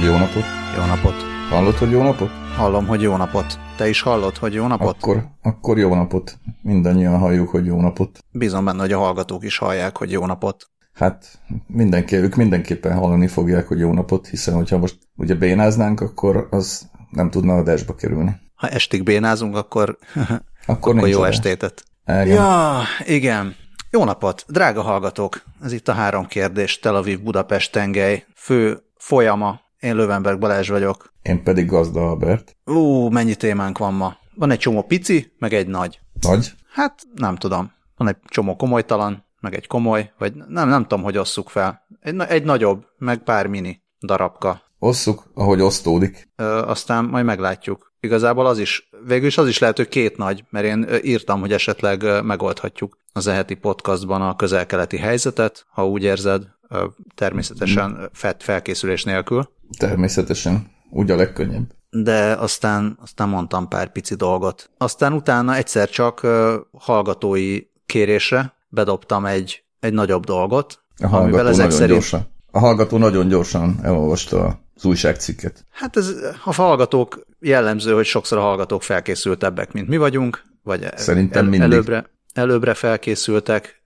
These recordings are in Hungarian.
hogy jó napot. Jó napot. Hallod, hogy jó napot? Hallom, hogy jó napot. Te is hallod, hogy jó napot? Akkor, akkor jó napot. Mindannyian halljuk, hogy jó napot. Bízom benne, hogy a hallgatók is hallják, hogy jó napot. Hát mindenki, ők mindenképpen hallani fogják, hogy jó napot, hiszen hogyha most ugye bénáznánk, akkor az nem tudna adásba kerülni. Ha estig bénázunk, akkor, Akkor, akkor jó adás. estétet. Igen. Ja, igen. Jó napot, drága hallgatók! Ez itt a három kérdés, Tel Aviv, Budapest tengely, fő folyama. Én Lövenberg Balázs vagyok. Én pedig Gazda Albert. Ú, mennyi témánk van ma. Van egy csomó pici, meg egy nagy. Nagy? Hát nem tudom. Van egy csomó komolytalan, meg egy komoly, vagy nem, nem tudom, hogy osszuk fel. Egy, egy nagyobb, meg pár mini darabka. Osszuk, ahogy osztódik. Ö, aztán majd meglátjuk. Igazából az is, végül is az is lehet, hogy két nagy, mert én írtam, hogy esetleg megoldhatjuk az eheti podcastban a közel-keleti helyzetet, ha úgy érzed, természetesen felkészülés nélkül. Természetesen. Úgy a legkönnyebb. de aztán, aztán mondtam pár pici dolgot. Aztán utána egyszer csak hallgatói kérésre bedobtam egy, egy nagyobb dolgot, A hallgató ezek nagyon szerint... gyorsan. A hallgató nagyon gyorsan elolvasta az újságcikket. Hát ez a hallgatók jellemző, hogy sokszor a hallgatók felkészültebbek, mint mi vagyunk, vagy Szerintem mindig. előbbre, előbbre felkészültek.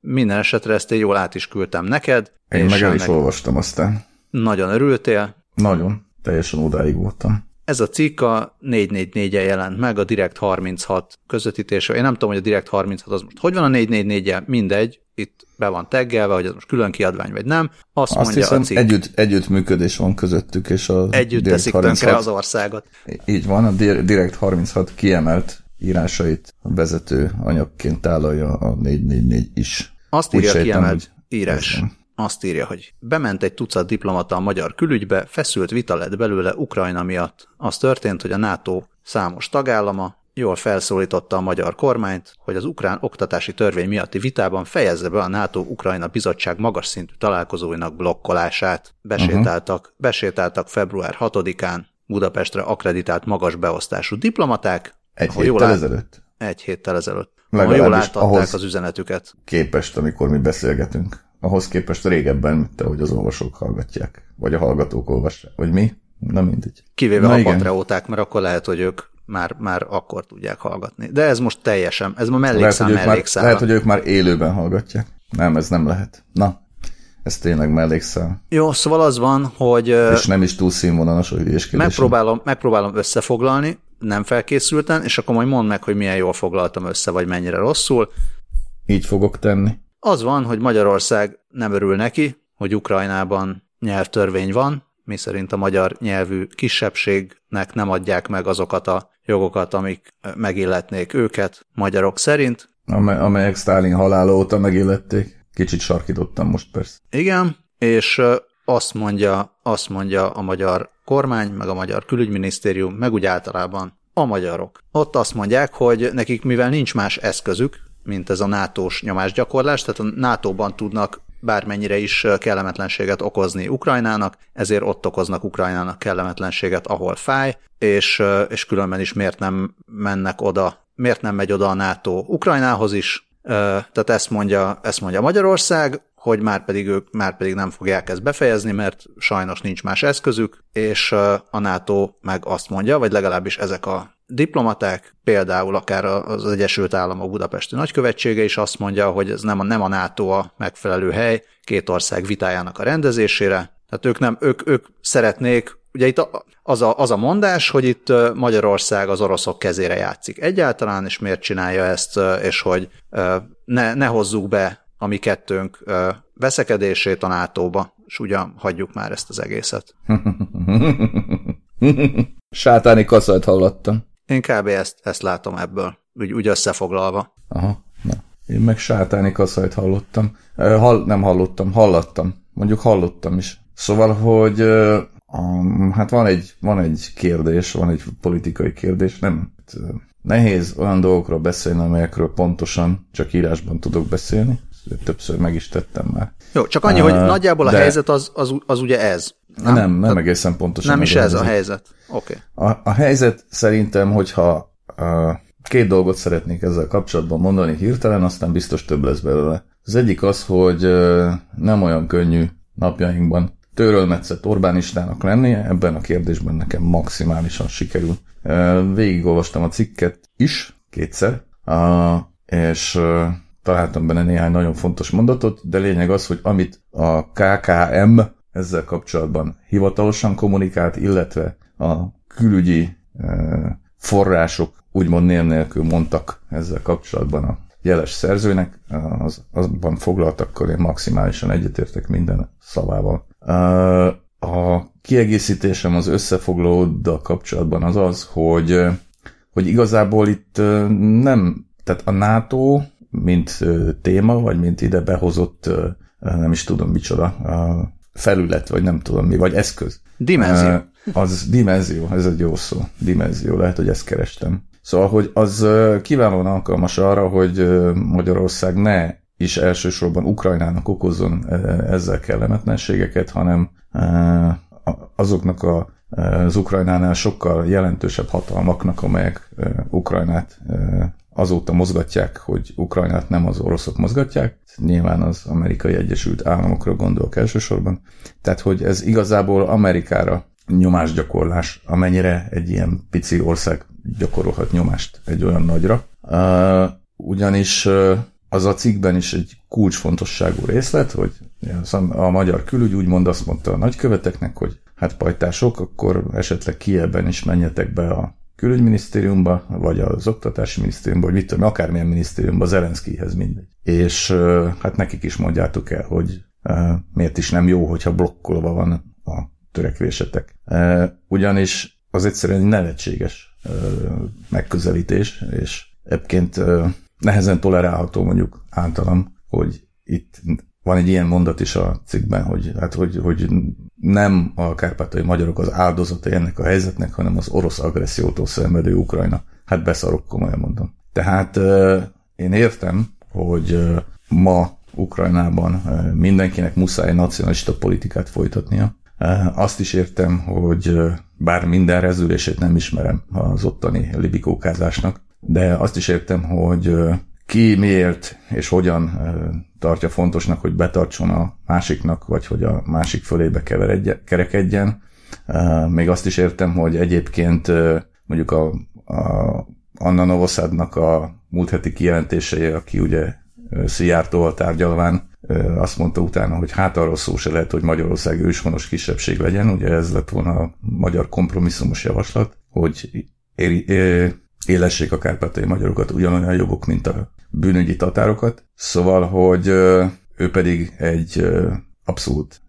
Minden esetre ezt én jól át is küldtem neked, Én meg el is ennek olvastam aztán. Nagyon örültél. Nagyon. Teljesen odáig voltam. Ez a cikk a 444-en jelent meg, a Direct 36 közvetítése. Én nem tudom, hogy a Direct 36 az most hogy van a 444-jel, mindegy, itt be van teggelve, hogy ez most külön kiadvány vagy nem. Azt, Azt mondja hiszem, a cikk, együtt, együttműködés van közöttük, és a együtt Direct teszik tönkre az országot. Így van, a Dir- Direct 36 kiemelt írásait a vezető anyagként tálalja a 444 is. Azt Úgy írja sejtem, kiemelt írás. Azt írja, hogy bement egy tucat diplomata a magyar külügybe, feszült vita lett belőle Ukrajna miatt. Az történt, hogy a NATO számos tagállama jól felszólította a magyar kormányt, hogy az ukrán oktatási törvény miatti vitában fejezze be a NATO-Ukrajna bizottság magas szintű találkozóinak blokkolását. Besétáltak, uh-huh. besétáltak február 6-án Budapestre akreditált magas beosztású diplomaták, Egy héttel át- ezelőtt egy héttel ezelőtt. Ahol jól Legalábbis átadták az üzenetüket. képest, amikor mi beszélgetünk. Ahhoz képest régebben, mint ahogy az olvasók hallgatják. Vagy a hallgatók olvassák. Vagy mi? Na mindegy. Kivéve Na a igen. patrióták, mert akkor lehet, hogy ők már, már akkor tudják hallgatni. De ez most teljesen, ez ma Lehet mellékszám, hogy, ők már, mellékszám. lehet, hogy ők már élőben hallgatják. Nem, ez nem lehet. Na, ez tényleg mellékszám. Jó, szóval az van, hogy És nem is túl színvonalas a hülyéskedés. megpróbálom, megpróbálom összefoglalni, nem felkészülten, és akkor majd mondd meg, hogy milyen jól foglaltam össze, vagy mennyire rosszul. Így fogok tenni. Az van, hogy Magyarország nem örül neki, hogy Ukrajnában nyelvtörvény van, mi szerint a magyar nyelvű kisebbségnek nem adják meg azokat a jogokat, amik megilletnék őket magyarok szerint. Ame- amelyek Stalin halála óta megillették. Kicsit sarkítottam most persze. Igen, és azt mondja, azt mondja a magyar kormány, meg a magyar külügyminisztérium, meg úgy általában a magyarok. Ott azt mondják, hogy nekik mivel nincs más eszközük, mint ez a NATO-s nyomásgyakorlás, tehát a NATO-ban tudnak bármennyire is kellemetlenséget okozni Ukrajnának, ezért ott okoznak Ukrajnának kellemetlenséget, ahol fáj, és, és különben is miért nem mennek oda, miért nem megy oda a NATO Ukrajnához is, Tehát ezt mondja, ezt mondja Magyarország, hogy már pedig ők már pedig nem fogják ezt befejezni, mert sajnos nincs más eszközük, és a NATO meg azt mondja, vagy legalábbis ezek a diplomaták, például akár az Egyesült Államok Budapesti nagykövetsége is azt mondja, hogy ez nem a, nem a NATO a megfelelő hely két ország vitájának a rendezésére. Tehát ők nem, ők, ők szeretnék, ugye itt az a, az a mondás, hogy itt Magyarország az oroszok kezére játszik egyáltalán, és miért csinálja ezt, és hogy ne, ne hozzuk be a mi kettőnk ö, veszekedését a NATO-ba, és ugyan hagyjuk már ezt az egészet. Sátáni kaszajt hallottam. Én kb. ezt, ezt látom ebből, úgy, úgy összefoglalva. Aha, na. Én meg sátáni kaszajt hallottam. Ö, Hall, nem hallottam, hallattam. Mondjuk hallottam is. Szóval, hogy ö, um, hát van egy, van egy kérdés, van egy politikai kérdés, nem nehéz olyan dolgokról beszélni, amelyekről pontosan csak írásban tudok beszélni. Többször meg is tettem már. Jó, csak annyi, hogy Ö, nagyjából a de- helyzet az, az, az ugye ez. Nem, nem, nem egészen pontosan. Nem is ez a helyzet. helyzet. Oké. Okay. A, a helyzet szerintem, hogyha uh, két dolgot szeretnék ezzel kapcsolatban mondani hirtelen, aztán biztos több lesz belőle. Az egyik az, hogy uh, nem olyan könnyű napjainkban törölmetszett Orbánistának lenni, ebben a kérdésben nekem maximálisan sikerül. Végigolvastam a cikket is, kétszer, és találtam benne néhány nagyon fontos mondatot, de lényeg az, hogy amit a KKM ezzel kapcsolatban hivatalosan kommunikált, illetve a külügyi források úgymond nél nélkül mondtak ezzel kapcsolatban a jeles szerzőnek, az, azban foglaltakkal én maximálisan egyetértek minden szavával. A kiegészítésem az összefoglalóddal kapcsolatban az az, hogy, hogy igazából itt nem, tehát a NATO, mint téma, vagy mint ide behozott, nem is tudom micsoda, felület, vagy nem tudom mi, vagy eszköz. Dimenzió. Az dimenzió, ez egy jó szó. Dimenzió, lehet, hogy ezt kerestem. Szóval, hogy az kiválóan alkalmas arra, hogy Magyarország ne is elsősorban Ukrajnának okozzon ezzel kellemetlenségeket, hanem azoknak a, az Ukrajnánál sokkal jelentősebb hatalmaknak, amelyek Ukrajnát azóta mozgatják, hogy Ukrajnát nem az oroszok mozgatják, nyilván az amerikai Egyesült Államokra gondolok elsősorban, tehát hogy ez igazából Amerikára nyomásgyakorlás, amennyire egy ilyen pici ország gyakorolhat nyomást egy olyan nagyra. Ugyanis az a cikkben is egy kulcsfontosságú részlet, hogy a magyar külügy úgymond azt mondta a nagyköveteknek, hogy hát pajtások, akkor esetleg Kielben is menjetek be a külügyminisztériumba, vagy az oktatási minisztériumba, vagy mit tudom, akármilyen minisztériumba, Zelenszkihez mindegy. És hát nekik is mondjátok el, hogy miért is nem jó, hogyha blokkolva van a törekvésetek. Ugyanis az egyszerűen egy nevetséges megközelítés, és egyébként nehezen tolerálható mondjuk általam, hogy itt van egy ilyen mondat is a cikkben, hogy, hát, hogy, hogy nem a kárpátai magyarok az áldozatai ennek a helyzetnek, hanem az orosz agressziótól szenvedő Ukrajna. Hát beszarok, komolyan mondom. Tehát én értem, hogy ma Ukrajnában mindenkinek muszáj nacionalista politikát folytatnia. Azt is értem, hogy bár minden rezülését nem ismerem az ottani libikókázásnak, de azt is értem, hogy ki miért és hogyan tartja fontosnak, hogy betartson a másiknak, vagy hogy a másik fölébe kerekedjen. Még azt is értem, hogy egyébként mondjuk a, a Anna Novosadnak a múlt heti kijelentései, aki ugye Szijjártóval tárgyalván azt mondta utána, hogy hát arról szó se lehet, hogy Magyarország őshonos kisebbség legyen, ugye ez lett volna a magyar kompromisszumos javaslat, hogy éri, élessék a kárpátai magyarokat ugyanolyan jogok, mint a bűnügyi tatárokat. Szóval, hogy ő pedig egy abszolút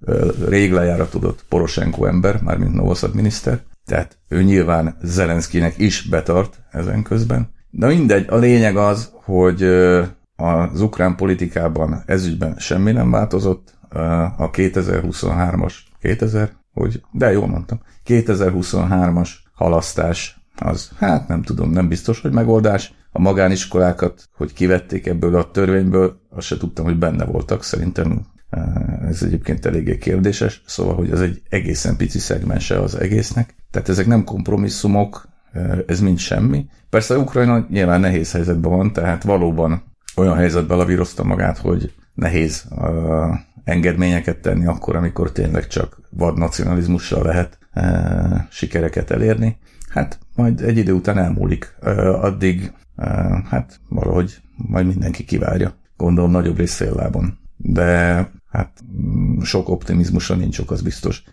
rég lejáratodott Poroshenko ember, mármint Novoszad miniszter, tehát ő nyilván Zelenszkinek is betart ezen közben. De mindegy, a lényeg az, hogy az ukrán politikában ezügyben semmi nem változott. A 2023-as, 2000, hogy, de jól mondtam, 2023-as halasztás az, hát nem tudom, nem biztos, hogy megoldás. A magániskolákat, hogy kivették ebből a törvényből, azt se tudtam, hogy benne voltak, szerintem ez egyébként eléggé kérdéses, szóval, hogy ez egy egészen pici szegmense az egésznek. Tehát ezek nem kompromisszumok, ez mind semmi. Persze Ukrajna nyilván nehéz helyzetben van, tehát valóban olyan helyzetben lavírozta magát, hogy nehéz uh, engedményeket tenni akkor, amikor tényleg csak vad nacionalizmussal lehet uh, sikereket elérni. Hát majd egy idő után elmúlik. Uh, addig hát valahogy majd mindenki kivárja. Gondolom nagyobb rész féllábon. De hát mm, sok optimizmusra nincs ok, az biztos.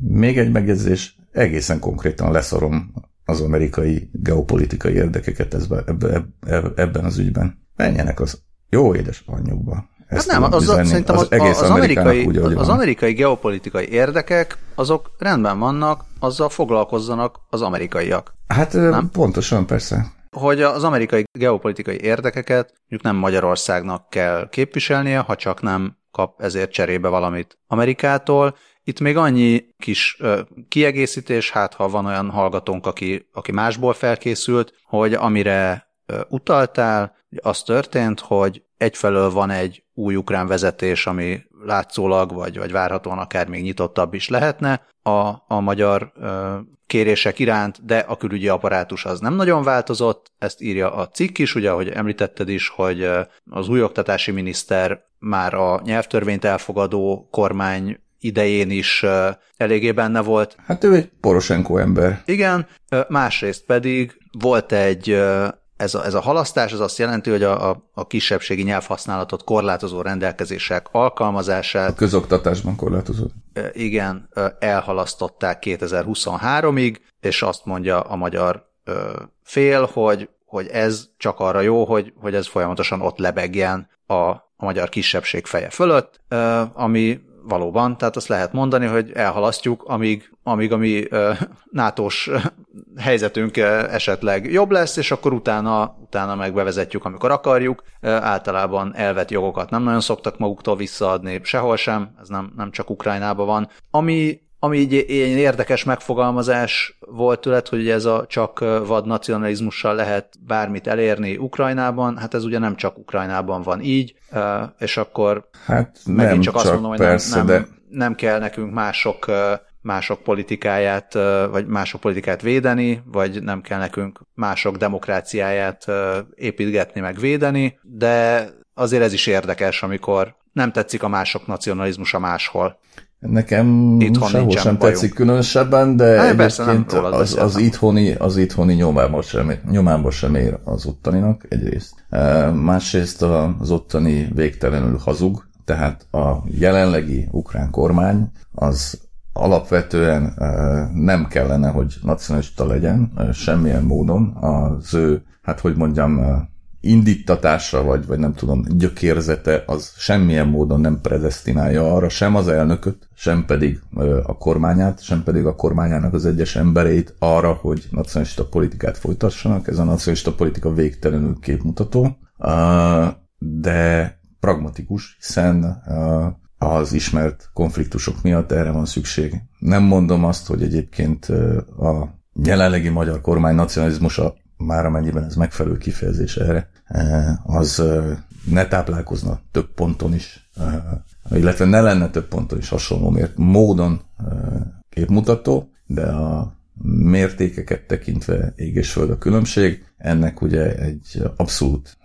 Még egy megjegyzés, egészen konkrétan leszorom az amerikai geopolitikai érdekeket ebbe, ebbe, ebben az ügyben menjenek az jó édes anyjukba. Ezt hát nem, az, üzenni, szerintem az, az, egész az, amerikai, úgy, az van. amerikai geopolitikai érdekek, azok rendben vannak, azzal foglalkozzanak az amerikaiak. Hát nem? pontosan, persze. Hogy az amerikai geopolitikai érdekeket mondjuk nem Magyarországnak kell képviselnie, ha csak nem kap ezért cserébe valamit Amerikától. Itt még annyi kis ö, kiegészítés, hát ha van olyan hallgatónk, aki, aki másból felkészült, hogy amire ö, utaltál, az történt, hogy egyfelől van egy új ukrán vezetés, ami látszólag, vagy, vagy várhatóan akár még nyitottabb is lehetne a, a magyar ö, kérések iránt, de a külügyi apparátus az nem nagyon változott, ezt írja a cikk is, ugye, ahogy említetted is, hogy az új oktatási miniszter már a nyelvtörvényt elfogadó kormány idején is eléggé benne volt. Hát ő egy Poroshenko ember. Igen, másrészt pedig volt egy ez a, ez a halasztás az azt jelenti, hogy a, a, a kisebbségi nyelvhasználatot korlátozó rendelkezések alkalmazását. A közoktatásban korlátozott. Igen, elhalasztották 2023-ig, és azt mondja a magyar fél, hogy, hogy ez csak arra jó, hogy, hogy ez folyamatosan ott lebegjen a, a magyar kisebbség feje fölött, ami valóban, tehát azt lehet mondani, hogy elhalasztjuk, amíg, amíg a mi NATO-s helyzetünk esetleg jobb lesz, és akkor utána, utána meg bevezetjük, amikor akarjuk. Általában elvett jogokat nem nagyon szoktak maguktól visszaadni, sehol sem, ez nem, nem csak Ukrajnában van. Ami ami így ilyen érdekes megfogalmazás volt tőled, hogy ez a csak vad nacionalizmussal lehet bármit elérni Ukrajnában, hát ez ugye nem csak Ukrajnában van így, és akkor hát megint nem csak azt mondom, hogy persze, nem, nem, de... nem kell nekünk mások mások politikáját, vagy mások politikát védeni, vagy nem kell nekünk mások demokráciáját építgetni, meg védeni, de azért ez is érdekes, amikor nem tetszik a mások nacionalizmusa máshol. Nekem Itthon sehol sem bajunk. tetszik különösebben, de Há, egyébként az, az, itthoni, az itthoni nyomába sem, nyomába sem ér az ottaninak egyrészt. Másrészt az ottani végtelenül hazug, tehát a jelenlegi ukrán kormány az alapvetően nem kellene, hogy nacionalista legyen semmilyen módon. Az ő, hát hogy mondjam, indítatása, vagy, vagy nem tudom, gyökérzete, az semmilyen módon nem predestinálja arra sem az elnököt, sem pedig a kormányát, sem pedig a kormányának az egyes embereit arra, hogy nacionalista politikát folytassanak. Ez a nacionalista politika végtelenül képmutató, de pragmatikus, hiszen az ismert konfliktusok miatt erre van szükség. Nem mondom azt, hogy egyébként a jelenlegi magyar kormány nacionalizmusa már amennyiben ez megfelelő kifejezés erre, az ne táplálkozna több ponton is, illetve ne lenne több ponton is hasonló mért, módon képmutató, de a mértékeket tekintve ég és föld a különbség. Ennek ugye egy abszolút,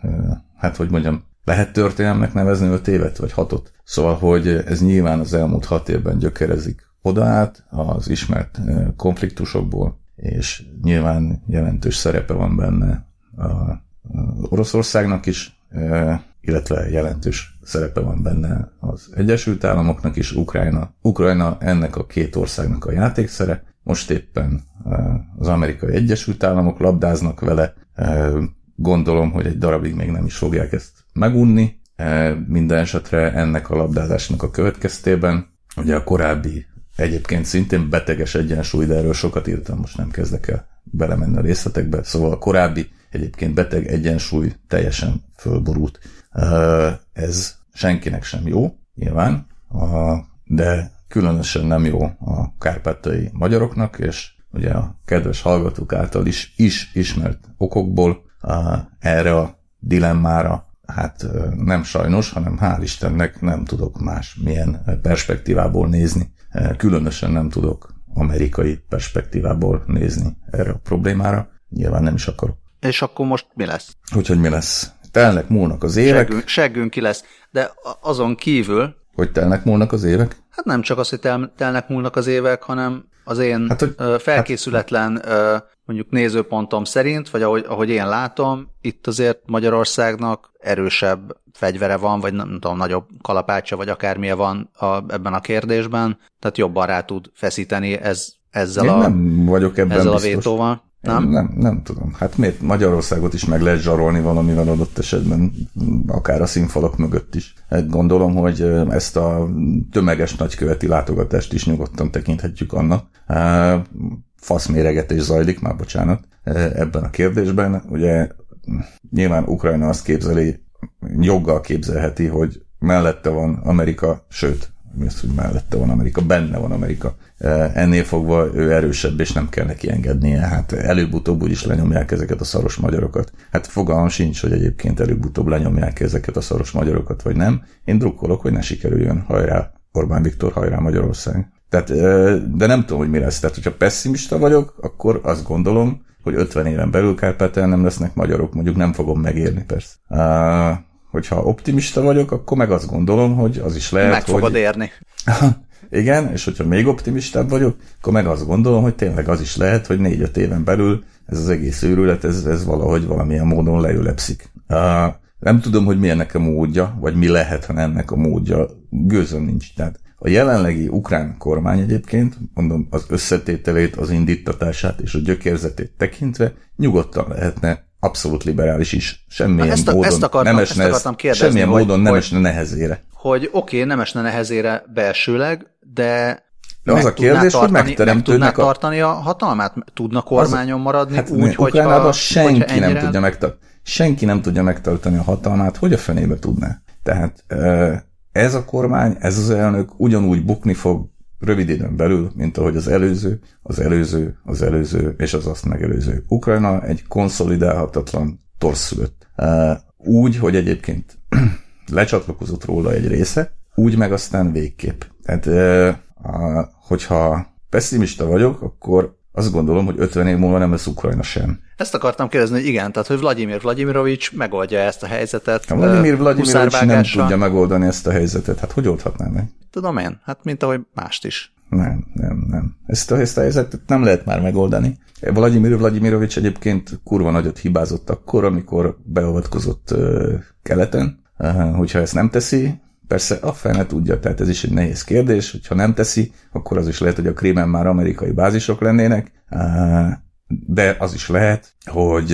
hát hogy mondjam, lehet történelmnek nevezni öt évet vagy hatot. Szóval, hogy ez nyilván az elmúlt hat évben gyökerezik oda át az ismert konfliktusokból, és nyilván jelentős szerepe van benne a Oroszországnak is, illetve jelentős szerepe van benne az Egyesült Államoknak is, Ukrajna. Ukrajna ennek a két országnak a játékszere. Most éppen az amerikai Egyesült Államok labdáznak vele. Gondolom, hogy egy darabig még nem is fogják ezt megunni. Minden esetre ennek a labdázásnak a következtében ugye a korábbi Egyébként szintén beteges egyensúly, de erről sokat írtam, most nem kezdek el belemenni a részletekbe. Szóval a korábbi egyébként beteg egyensúly teljesen fölborult. Ez senkinek sem jó, nyilván, de különösen nem jó a kárpátai magyaroknak, és ugye a kedves hallgatók által is, is ismert okokból erre a dilemmára hát nem sajnos, hanem hál' Istennek nem tudok más milyen perspektívából nézni. Különösen nem tudok amerikai perspektívából nézni erre a problémára. Nyilván nem is akarok. És akkor most mi lesz? Úgyhogy mi lesz? Telnek múlnak az évek. Seggünk, seggünk ki lesz. De azon kívül... Hogy telnek múlnak az évek? Hát nem csak az, hogy tel, telnek múlnak az évek, hanem az én hát, hogy, felkészületlen hát, mondjuk nézőpontom szerint, vagy ahogy, ahogy én látom, itt azért Magyarországnak erősebb fegyvere van, vagy nem, tudom, nagyobb kalapácsa, vagy akármilyen van a, ebben a kérdésben, tehát jobban rá tud feszíteni ez, ezzel, én a, nem vagyok ebben ezzel biztos. a vétóval. Nem? nem? Nem tudom. Hát miért Magyarországot is meg lehet zsarolni valamivel adott esetben, akár a színfalak mögött is. Hát gondolom, hogy ezt a tömeges nagyköveti látogatást is nyugodtan tekinthetjük annak. Faszméregetés zajlik, már bocsánat, ebben a kérdésben. Ugye nyilván Ukrajna azt képzeli, joggal képzelheti, hogy mellette van Amerika, sőt, mi az, hogy mellette van Amerika, benne van Amerika. E, ennél fogva ő erősebb, és nem kell neki engednie. Hát előbb-utóbb úgyis lenyomják ezeket a szaros magyarokat. Hát fogalmam sincs, hogy egyébként előbb-utóbb lenyomják ezeket a szaros magyarokat, vagy nem. Én drukkolok, hogy ne sikerüljön. Hajrá, Orbán Viktor, hajrá Magyarország. Tehát, de nem tudom, hogy mi lesz. Tehát, hogyha pessimista vagyok, akkor azt gondolom, hogy 50 éven belül Kárpátalján nem lesznek magyarok, mondjuk nem fogom megérni persze. Uh, hogyha optimista vagyok, akkor meg azt gondolom, hogy az is lehet, Meg fogod hogy... érni. Igen, és hogyha még optimistább vagyok, akkor meg azt gondolom, hogy tényleg az is lehet, hogy négy-öt éven belül ez az egész őrület, ez, ez valahogy valamilyen módon leülepszik. Uh, nem tudom, hogy mi ennek a módja, vagy mi lehet, ha ennek a módja. Gőzöm nincs. Tehát a jelenlegi ukrán kormány egyébként, mondom, az összetételét, az indítatását és a gyökérzetét tekintve nyugodtan lehetne abszolút liberális is. Semmilyen ezt a, módon ezt akartam, nem esne, ezt akartam kérdezni, semmilyen hogy, módon nem esne nehezére. Hogy oké, okay, nem esne nehezére belsőleg, de de az a kérdés, tartani, hogy megteremtődnek meg a... tartani a hatalmát? Tudna kormányon az, maradni hát úgy, hogy Ukránában senki hogyha nem tudja megtartani. Senki nem tudja megtartani a hatalmát, hogy a fenébe tudná. Tehát ez a kormány, ez az elnök ugyanúgy bukni fog rövid időn belül, mint ahogy az előző, az előző, az előző és az azt megelőző. Ukrajna egy konszolidálhatatlan torszülött. Úgy, hogy egyébként lecsatlakozott róla egy része, úgy meg aztán végképp. Tehát, hogyha pessimista vagyok, akkor azt gondolom, hogy 50 év múlva nem lesz Ukrajna sem. Ezt akartam kérdezni, hogy igen, tehát hogy Vladimir Vladimirovics megoldja ezt a helyzetet. A Vladimir Vladimirovics nem tudja megoldani ezt a helyzetet. Hát hogy oldhatná meg? Tudom én, hát mint ahogy mást is. Nem, nem, nem. Ezt a, ezt a helyzetet nem lehet már megoldani. Vladimir Vladimirovics egyébként kurva nagyot hibázott akkor, amikor beavatkozott uh, keleten. Uh, hogyha ezt nem teszi, Persze a fene tudja, tehát ez is egy nehéz kérdés, hogyha nem teszi, akkor az is lehet, hogy a krémen már amerikai bázisok lennének, de az is lehet, hogy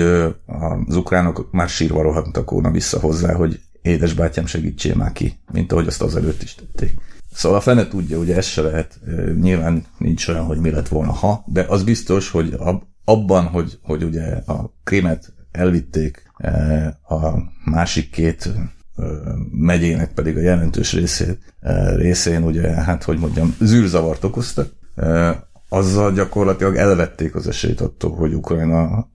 az ukránok már sírva rohantak volna vissza hozzá, hogy édesbátyám segítsél már ki, mint ahogy azt azelőtt is tették. Szóval a fene tudja, ugye ez se lehet, nyilván nincs olyan, hogy mi lett volna ha, de az biztos, hogy abban, hogy, hogy ugye a krémet elvitték a másik két megyének pedig a jelentős részét, részén ugye, hát hogy mondjam, zűrzavart okoztak, azzal gyakorlatilag elvették az esélyt attól, hogy Ukrajna,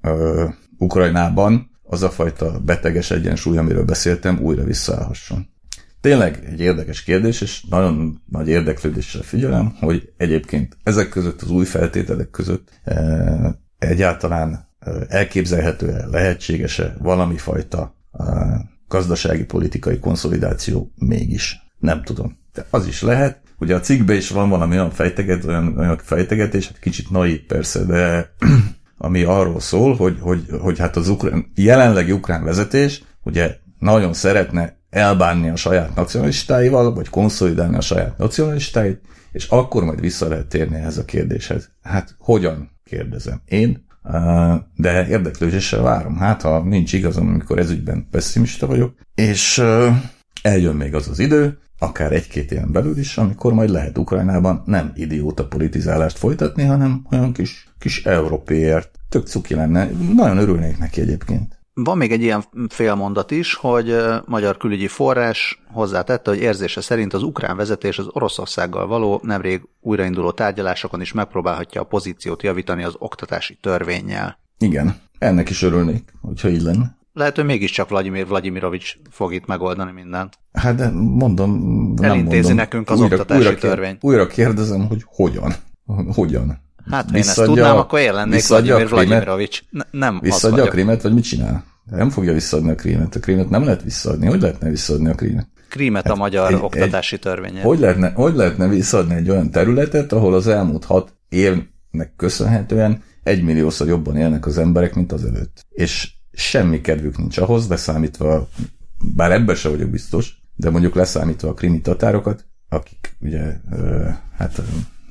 Ukrajnában az a fajta beteges egyensúly, amiről beszéltem, újra visszaállhasson. Tényleg egy érdekes kérdés, és nagyon nagy érdeklődéssel figyelem, hogy egyébként ezek között, az új feltételek között egyáltalán elképzelhető-e, lehetséges-e valami fajta gazdasági politikai konszolidáció mégis. Nem tudom. De az is lehet. Ugye a cikkben is van valami olyan fejteget, olyan, olyan fejtegetés, hát kicsit naív persze, de ami arról szól, hogy, hogy, hogy hát az ukrán, jelenlegi ukrán vezetés ugye nagyon szeretne elbánni a saját nacionalistáival, vagy konszolidálni a saját nacionalistáit, és akkor majd vissza lehet térni ehhez a kérdéshez. Hát hogyan, kérdezem én, de érdeklődéssel várom. Hát, ha nincs igazam, amikor ezügyben pessimista vagyok, és eljön még az az idő, akár egy-két éven belül is, amikor majd lehet Ukrajnában nem idióta politizálást folytatni, hanem olyan kis, kis európéért. Tök cuki lenne. Nagyon örülnék neki egyébként. Van még egy ilyen félmondat is, hogy magyar külügyi forrás hozzátette, hogy érzése szerint az ukrán vezetés az Oroszországgal való nemrég újrainduló tárgyalásokon is megpróbálhatja a pozíciót javítani az oktatási törvényjel. Igen, ennek is örülnék, hogyha így lenne. Lehet, hogy mégiscsak Vladimir Vladimirovics fog itt megoldani mindent. Hát de mondom, nem Elintézi mondom. nekünk az újra, oktatási újra, törvény. Újra kérdezem, hogy hogyan? Hogyan? Hát, ha én ezt tudnám, akkor én lennék Vladimir Vladimirovics. Nem Visszadja a krímet, vagy mit csinál? Nem fogja visszaadni a krímet. A krímet nem lehet visszaadni. Hogy lehetne visszaadni a krímet? Krímet hát a magyar egy, oktatási törvénye. Hogy lehetne, hogy lehetne visszaadni egy olyan területet, ahol az elmúlt hat évnek köszönhetően egymilliószor jobban élnek az emberek, mint az előtt. És semmi kedvük nincs ahhoz, leszámítva, bár ebben se vagyok biztos, de mondjuk leszámítva a krimi tatárokat, akik ugye, hát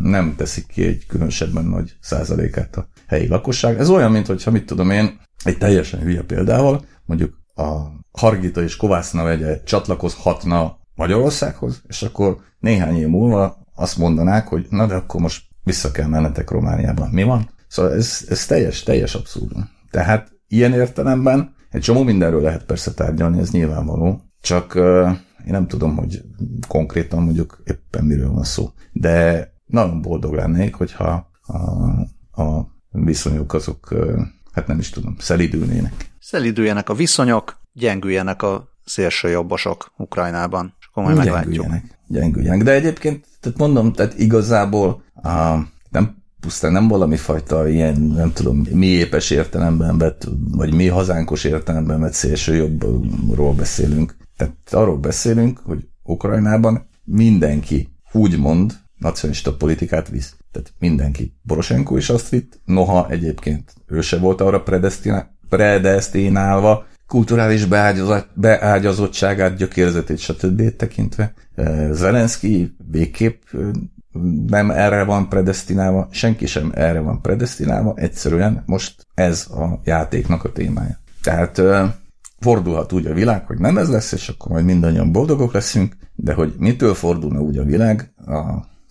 nem teszik ki egy különösebben nagy százalékát a helyi lakosság. Ez olyan, mint hogyha mit tudom én, egy teljesen hülye példával, mondjuk a Hargita és Kovászna vegye csatlakozhatna Magyarországhoz, és akkor néhány év múlva azt mondanák, hogy na de akkor most vissza kell mennetek Romániában. Mi van? Szóval ez, ez teljes, teljes abszurd. Tehát ilyen értelemben egy csomó mindenről lehet persze tárgyalni, ez nyilvánvaló, csak uh, én nem tudom, hogy konkrétan mondjuk éppen miről van szó. De nagyon boldog lennék, hogyha a, a viszonyok azok, hát nem is tudom, szelidülnének. Szelidüljenek a viszonyok, gyengüljenek a szélsőjobbosok Ukrajnában, és akkor majd meglátjuk. Gyengüljenek. De egyébként, tehát mondom, tehát igazából a, nem pusztán nem valami fajta ilyen, nem tudom, mi épes értelemben vett, vagy mi hazánkos értelemben vett szélső jobbról beszélünk. Tehát arról beszélünk, hogy Ukrajnában mindenki úgy mond nacionalista politikát visz. Tehát mindenki. Poroshenko is azt vitt, noha egyébként ő se volt arra predestinálva, kulturális beágyazottságát, gyökérzetét, stb. tekintve. Zelenszky végképp nem erre van predestinálva, senki sem erre van predestinálva, egyszerűen most ez a játéknak a témája. Tehát fordulhat úgy a világ, hogy nem ez lesz, és akkor majd mindannyian boldogok leszünk, de hogy mitől fordulna úgy a világ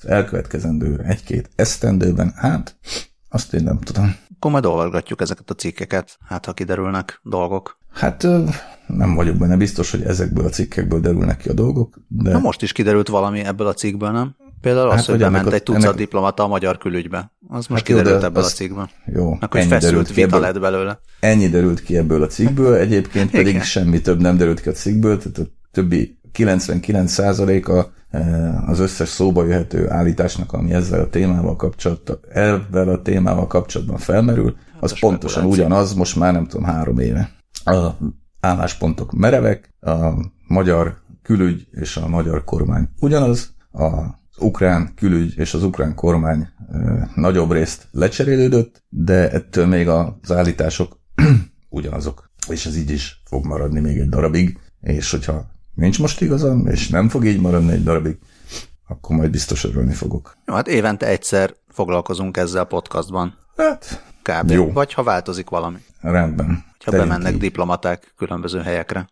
az elkövetkezendő egy-két esztendőben, hát azt én nem tudom. Akkor majd olvasgatjuk ezeket a cikkeket, hát ha kiderülnek dolgok. Hát nem vagyok benne biztos, hogy ezekből a cikkekből derülnek ki a dolgok, de... Na most is kiderült valami ebből a cikkből, nem? Például hát, az, hogy bement a, egy tucat ennek... diplomata a magyar külügybe. Az most hát kiderült jó, ebből a cikkben. Jó, Akkor feszült vita ebből, lett belőle. Ennyi derült ki ebből a cikkből, egyébként pedig semmi több nem derült ki a cikkből, tehát a többi 99%-a eh, az összes szóba jöhető állításnak, ami ezzel a témával kapcsolatban, ezzel a témával kapcsolatban felmerül, az pontosan ugyanaz, most már nem tudom, három éve. A álláspontok merevek, a magyar külügy és a magyar kormány ugyanaz, a ukrán külügy és az ukrán kormány nagyobb részt lecserélődött, de ettől még az állítások ugyanazok. És ez így is fog maradni még egy darabig, és hogyha nincs most igazam, és nem fog így maradni egy darabig, akkor majd biztos örülni fogok. Jó, hát évente egyszer foglalkozunk ezzel a podcastban. Hát, Kb. Jó. Vagy ha változik valami. Rendben. Ha bemennek így. diplomaták különböző helyekre.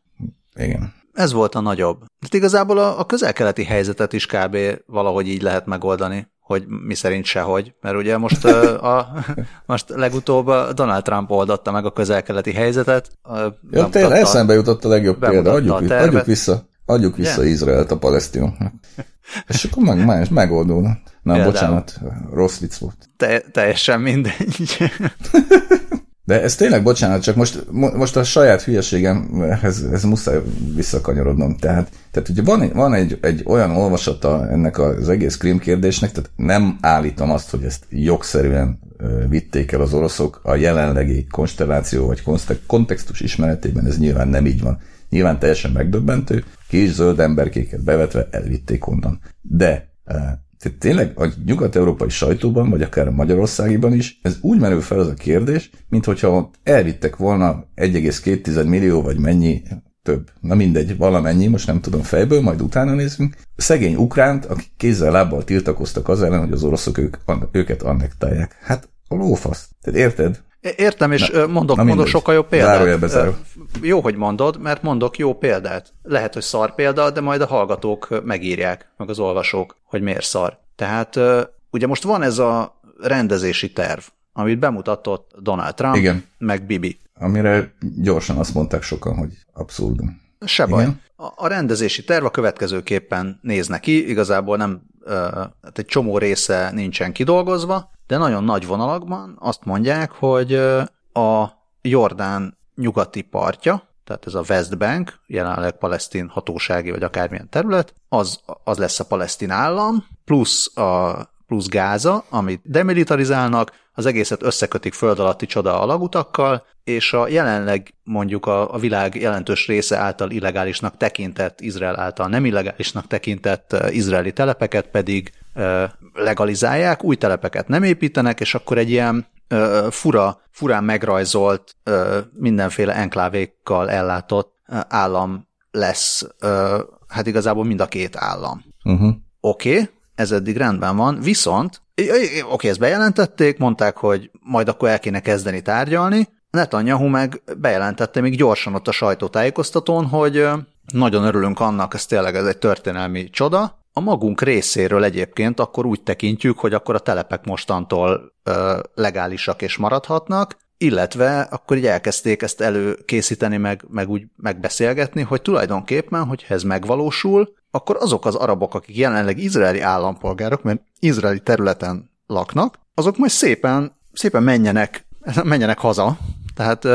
Igen. Ez volt a nagyobb. Hát igazából a, a közel-keleti helyzetet is kb. valahogy így lehet megoldani, hogy mi szerint sehogy, mert ugye most, a, most legutóbb Donald Trump oldotta meg a közel-keleti helyzetet. Ja, tényleg eszembe jutott a legjobb példa, adjuk, adjuk vissza, adjuk vissza yeah. Izraelt a palesztinoknak. És akkor meg, meg, megoldódott. Nem, Például. bocsánat, rossz vicc volt. Te, teljesen mindegy. De ez tényleg, bocsánat, csak most, most a saját hülyeségemhez ez muszáj visszakanyarodnom. Tehát, tehát ugye van, van egy, egy olyan olvasata ennek az egész krím kérdésnek, tehát nem állítom azt, hogy ezt jogszerűen vitték el az oroszok a jelenlegi konstelláció vagy kontextus ismeretében, ez nyilván nem így van. Nyilván teljesen megdöbbentő, kis zöld emberkéket bevetve elvitték onnan. De tehát tényleg a nyugat-európai sajtóban, vagy akár a Magyarországiban is, ez úgy merül fel az a kérdés, mint hogyha elvittek volna 1,2 millió, vagy mennyi több. Na mindegy, valamennyi, most nem tudom fejből, majd utána nézünk. Szegény ukránt, akik kézzel lábbal tiltakoztak az ellen, hogy az oroszok ők, őket annektálják. Hát a lófasz. Tehát érted? Értem, és na, mondok, na mondok sokkal jobb példát. Jó, hogy mondod, mert mondok jó példát. Lehet, hogy szar példa, de majd a hallgatók megírják, meg az olvasók, hogy miért szar. Tehát ugye most van ez a rendezési terv, amit bemutatott Donald Trump, Igen. meg Bibi. Amire gyorsan azt mondták sokan, hogy abszurdum. Se baj. A, a rendezési terv a következőképpen néz neki, igazából nem, hát egy csomó része nincsen kidolgozva, de nagyon nagy vonalakban azt mondják, hogy a Jordán nyugati partja, tehát ez a West Bank, jelenleg palesztin hatósági vagy akármilyen terület, az, az lesz a palesztin állam, plusz a plusz Gáza, amit demilitarizálnak, az egészet összekötik föld alatti csoda alagutakkal, és a jelenleg mondjuk a, a világ jelentős része által illegálisnak tekintett, Izrael által nem illegálisnak tekintett izraeli telepeket pedig legalizálják, új telepeket nem építenek, és akkor egy ilyen fura, furán megrajzolt, mindenféle enklávékkal ellátott állam lesz, hát igazából mind a két állam. Uh-huh. Oké, okay, ez eddig rendben van, viszont, oké, ezt bejelentették, mondták, hogy majd akkor el kéne kezdeni tárgyalni, Netanyahu meg bejelentette még gyorsan ott a sajtótájékoztatón, hogy nagyon örülünk annak, ez tényleg ez egy történelmi csoda, a magunk részéről egyébként akkor úgy tekintjük, hogy akkor a telepek mostantól ö, legálisak és maradhatnak, illetve akkor így elkezdték ezt előkészíteni, meg, meg úgy megbeszélgetni, hogy tulajdonképpen, hogy ez megvalósul, akkor azok az arabok, akik jelenleg izraeli állampolgárok, mert izraeli területen laknak, azok majd szépen, szépen menjenek, menjenek haza, tehát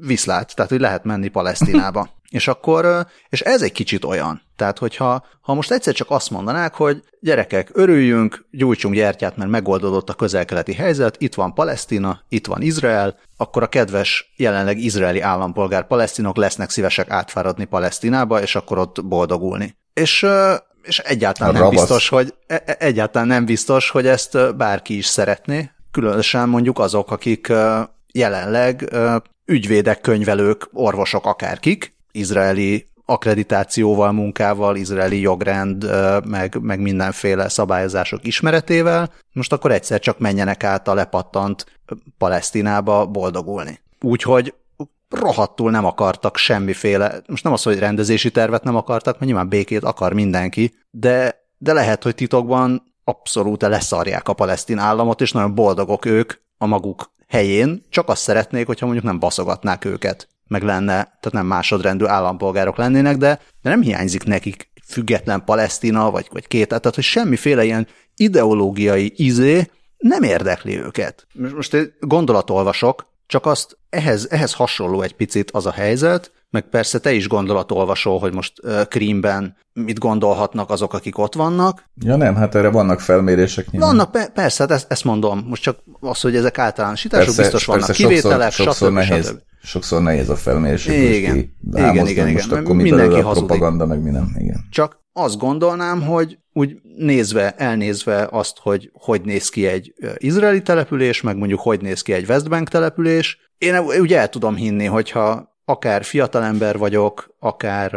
viszlát, tehát hogy lehet menni Palesztinába. És akkor, és ez egy kicsit olyan. Tehát, hogyha ha most egyszer csak azt mondanák, hogy gyerekek, örüljünk, gyújtsunk gyertyát, mert megoldódott a közelkeleti helyzet, itt van Palesztina, itt van Izrael, akkor a kedves jelenleg izraeli állampolgár palesztinok lesznek szívesek átfáradni Palesztinába, és akkor ott boldogulni. És és egyáltalán nem biztos, hogy, e, e, egyáltalán nem biztos, hogy ezt bárki is szeretné, különösen mondjuk azok, akik jelenleg ügyvédek, könyvelők, orvosok, akárkik, izraeli akkreditációval, munkával, izraeli jogrend, meg, meg mindenféle szabályozások ismeretével, most akkor egyszer csak menjenek át a lepattant Palesztinába boldogulni. Úgyhogy rohadtul nem akartak semmiféle, most nem az, hogy rendezési tervet nem akartak, mert nyilván békét akar mindenki, de, de lehet, hogy titokban abszolút leszarják a palesztin államot, és nagyon boldogok ők a maguk helyén, csak azt szeretnék, hogyha mondjuk nem baszogatnák őket, meg lenne, tehát nem másodrendű állampolgárok lennének, de, de nem hiányzik nekik független Palesztina, vagy, vagy két, tehát hogy semmiféle ilyen ideológiai izé nem érdekli őket. Most egy gondolatolvasok, csak azt ehhez, ehhez hasonló egy picit az a helyzet, meg persze te is gondolatolvasol, hogy most Krímben mit gondolhatnak azok, akik ott vannak. Ja nem, hát erre vannak felmérések. Nyilván. Vannak, pe- persze, hát ezt, ezt mondom. Most csak az, hogy ezek általánosítások, persze, biztos vannak persze, kivételek, sokszor, sokszor, nehéz, stb. Sokszor nehéz a felmérés. Igen, ki, igen, igen, igen. Most akkor Mindenki mi hazudik. propaganda, meg mi nem. Igen. Csak azt gondolnám, hogy úgy nézve, elnézve azt, hogy hogy néz ki egy izraeli település, meg mondjuk hogy néz ki egy Westbank település, én úgy el tudom hinni, hogyha akár fiatalember vagyok, akár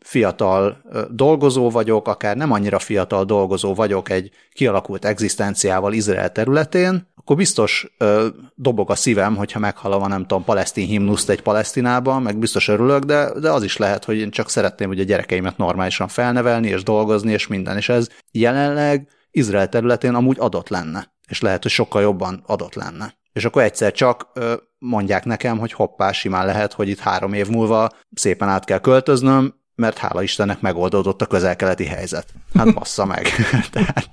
fiatal dolgozó vagyok, akár nem annyira fiatal dolgozó vagyok egy kialakult egzisztenciával Izrael területén, akkor biztos ö, dobog a szívem, hogyha meghallom a nem tudom, palesztin himnuszt egy palesztinában, meg biztos örülök, de, de az is lehet, hogy én csak szeretném, hogy a gyerekeimet normálisan felnevelni, és dolgozni, és minden, és ez jelenleg Izrael területén amúgy adott lenne, és lehet, hogy sokkal jobban adott lenne. És akkor egyszer csak ö, mondják nekem, hogy hoppá, simán lehet, hogy itt három év múlva szépen át kell költöznöm, mert hála Istennek megoldódott a közelkeleti helyzet. Hát bassza meg. Tehát,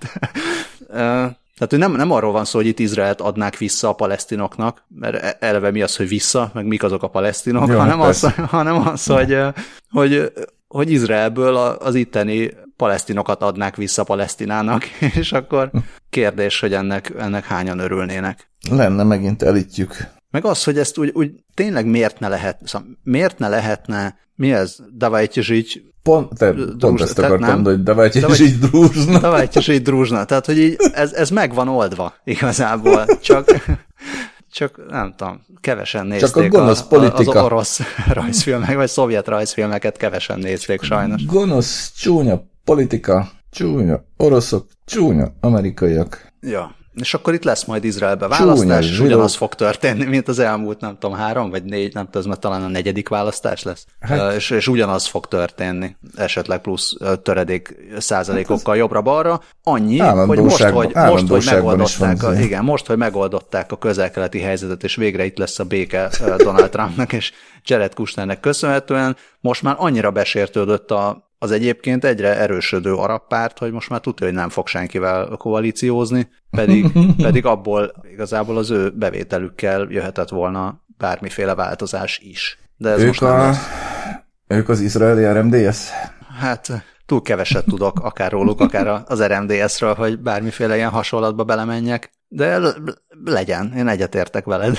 ö, tehát hogy nem, nem arról van szó, hogy itt Izraelt adnák vissza a palesztinoknak, mert e, eleve mi az, hogy vissza, meg mik azok a palesztinok, Jó, hanem, az, hanem az, hogy, hogy, hogy Izraelből az itteni palesztinokat adnák vissza Palesztinának, és akkor kérdés, hogy ennek, ennek hányan örülnének. Lenne megint elítjük. Meg az, hogy ezt úgy, úgy tényleg miért ne lehet, szóval miért ne lehetne, mi ez, davajte zsigy, Pont, te, pont ezt akartam mondani, hogy davajte zsigy drúzsna. Davajte zsigy drúzsna, tehát hogy így, ez, ez meg van oldva igazából, csak, csak nem tudom, kevesen nézték csak a gonosz a, politika. az orosz rajzfilmek, vagy szovjet rajzfilmeket kevesen nézték sajnos. Gonosz, csúnya politika, csúnya oroszok, csúnya amerikaiak. Ja, és akkor itt lesz majd Izraelbe választás, Csúnya, és ugyanaz fog történni, mint az elmúlt, nem tudom, három vagy négy, nem tudom, ez már talán a negyedik választás lesz. Hát, és, és ugyanaz fog történni, esetleg plusz töredék százalékokkal hát jobbra-balra. Annyi, hogy most, hogy, most, hogy megoldották, a, igen, most, hogy megoldották a közelkeleti helyzetet, és végre itt lesz a béke Donald Trumpnak és Jared Kushnernek köszönhetően, most már annyira besértődött a az egyébként egyre erősödő arab párt, hogy most már tudja, hogy nem fog senkivel koalíciózni, pedig, pedig abból igazából az ő bevételükkel jöhetett volna bármiféle változás is. De ez ők most nem a... lesz. Ők az izraeli RMDS? Hát túl keveset tudok, akár róluk, akár az RMDS-ről, hogy bármiféle ilyen hasonlatba belemenjek, de legyen, én egyetértek veled.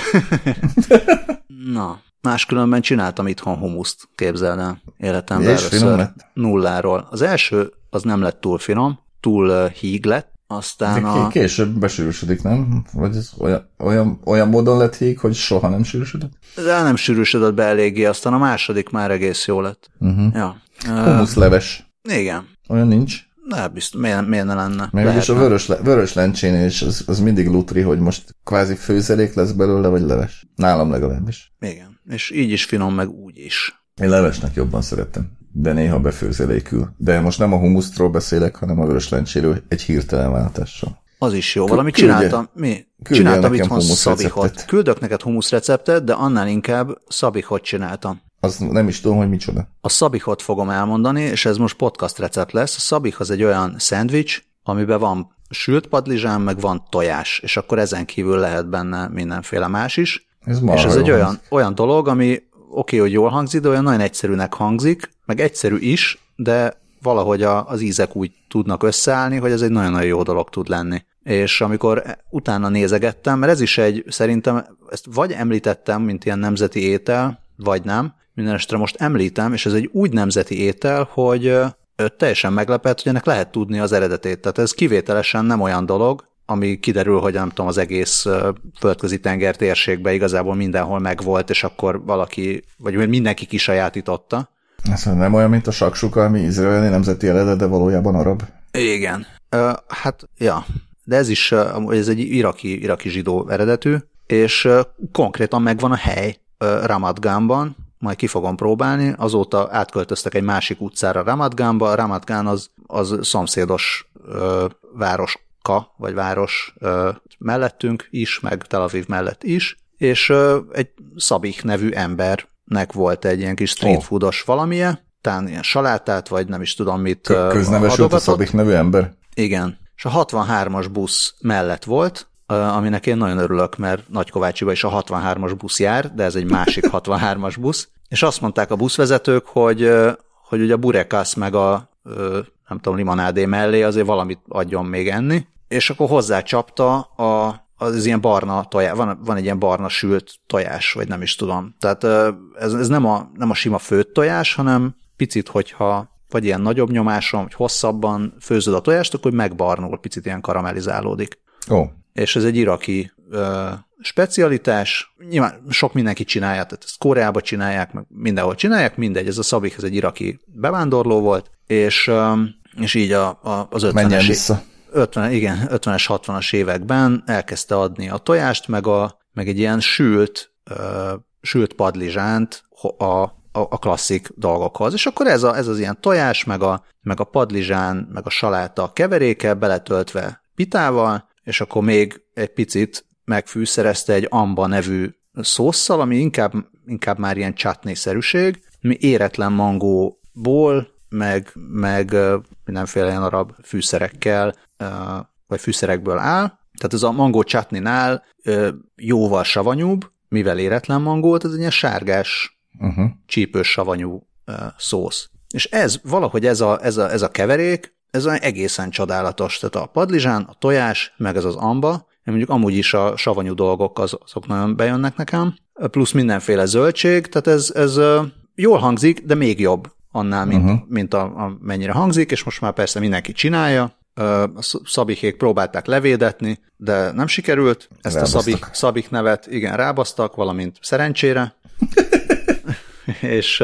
Na, Máskülönben csináltam itthon humuszt, képzeld el, életemben először nulláról. Az első az nem lett túl finom, túl uh, híg lett, aztán a... Később besűrűsödik, nem? Vagy ez olyan, olyan, olyan módon lett híg, hogy soha nem sűrűsödött? De nem sűrűsödött be eléggé, aztán a második már egész jó lett. Uh-huh. Ja. Humuszleves. Igen. Olyan nincs? Ne, bizt, miért, miért ne lenne? Meg is a vörös, le, vörös lencsénél is az, az mindig lutri, hogy most kvázi főzelék lesz belőle, vagy leves. Nálam legalábbis. Igen, és így is finom, meg úgy is. Én levesnek jobban szeretem, de néha befőzelékül. De most nem a humusztról beszélek, hanem a vörös lencséről egy hirtelen váltással. Az is jó. Valamit csináltam. Mi? Csináltam itthon szabihot. Küldök neked humusz receptet, de annál inkább szabihot csináltam. Az nem is tudom, hogy micsoda. A szabihot fogom elmondani, és ez most podcast recept lesz. A szabih az egy olyan szendvics, amiben van sült padlizsán, meg van tojás, és akkor ezen kívül lehet benne mindenféle más is. Ez és ez egy olyan, olyan dolog, ami oké, okay, hogy jól hangzik, de olyan nagyon egyszerűnek hangzik, meg egyszerű is, de valahogy a, az ízek úgy tudnak összeállni, hogy ez egy nagyon-nagyon jó dolog tud lenni. És amikor utána nézegettem, mert ez is egy, szerintem ezt vagy említettem, mint ilyen nemzeti étel, vagy nem, minden estre most említem, és ez egy úgy nemzeti étel, hogy teljesen meglepett, hogy ennek lehet tudni az eredetét. Tehát ez kivételesen nem olyan dolog, ami kiderül, hogy nem tudom, az egész földközi tenger térségben igazából mindenhol megvolt, és akkor valaki, vagy mindenki kisajátította. Ez nem olyan, mint a saksuka, ami izraeli nemzeti eredet, de valójában arab. Igen. Uh, hát, ja. De ez is, uh, ez egy iraki, iraki zsidó eredetű, és uh, konkrétan megvan a hely uh, Ramadgánban, majd ki fogom próbálni, azóta átköltöztek egy másik utcára Ramadgánba, Ramadgán az, az szomszédos uh, városka, vagy város mellettünk is, meg Tel Aviv mellett is, és egy Szabik nevű embernek volt egy ilyen kis street foodos valamije, talán ilyen salátát, vagy nem is tudom mit Köznevesült a Szabik nevű ember? Igen. És a 63-as busz mellett volt, aminek én nagyon örülök, mert Nagykovácsiba is a 63-as busz jár, de ez egy másik 63-as busz, és azt mondták a buszvezetők, hogy, hogy ugye a burekász meg a nem tudom, limonádé mellé azért valamit adjon még enni, és akkor hozzácsapta a, az ilyen barna tojás, van, van egy ilyen barna sült tojás, vagy nem is tudom. Tehát ez, ez nem, a, nem a sima főtt tojás, hanem picit, hogyha vagy ilyen nagyobb nyomáson, vagy hosszabban főzöd a tojást, akkor megbarnul, picit ilyen karamellizálódik. Ó. Oh. És ez egy iraki ö, specialitás. Nyilván sok mindenki csinálja, tehát ezt Koreába csinálják, meg mindenhol csinálják, mindegy, ez a szabik, ez egy iraki bevándorló volt, és, ö, és így a, a, az 50-es, vissza. 50, igen, 50-es, 60-as években elkezdte adni a tojást, meg, a, meg egy ilyen sült, ö, sült padlizsánt a a klasszik dolgokhoz. És akkor ez, a, ez az ilyen tojás, meg a, meg a padlizsán, meg a saláta keveréke beletöltve pitával, és akkor még egy picit megfűszerezte egy amba nevű szószal, ami inkább, inkább már ilyen csatnészerűség, ami éretlen mangóból, meg, meg mindenféle ilyen arab fűszerekkel, vagy fűszerekből áll. Tehát ez a mangó csatninál jóval savanyúbb, mivel éretlen mangót, ez egy ilyen sárgás uh-huh. csípős savanyú szósz. És ez, valahogy ez a, ez a, ez a keverék, ez egészen csodálatos. Tehát a padlizsán, a tojás, meg ez az amba, mondjuk amúgy is a savanyú dolgok az, azok nagyon bejönnek nekem, plusz mindenféle zöldség, tehát ez, ez jól hangzik, de még jobb annál, mint, uh-huh. mint a, a, mennyire hangzik, és most már persze mindenki csinálja, a Szabikék próbálták levédetni, de nem sikerült. Ezt rábasztak. a Szabik, Szabik nevet igen rábasztak, valamint szerencsére. és,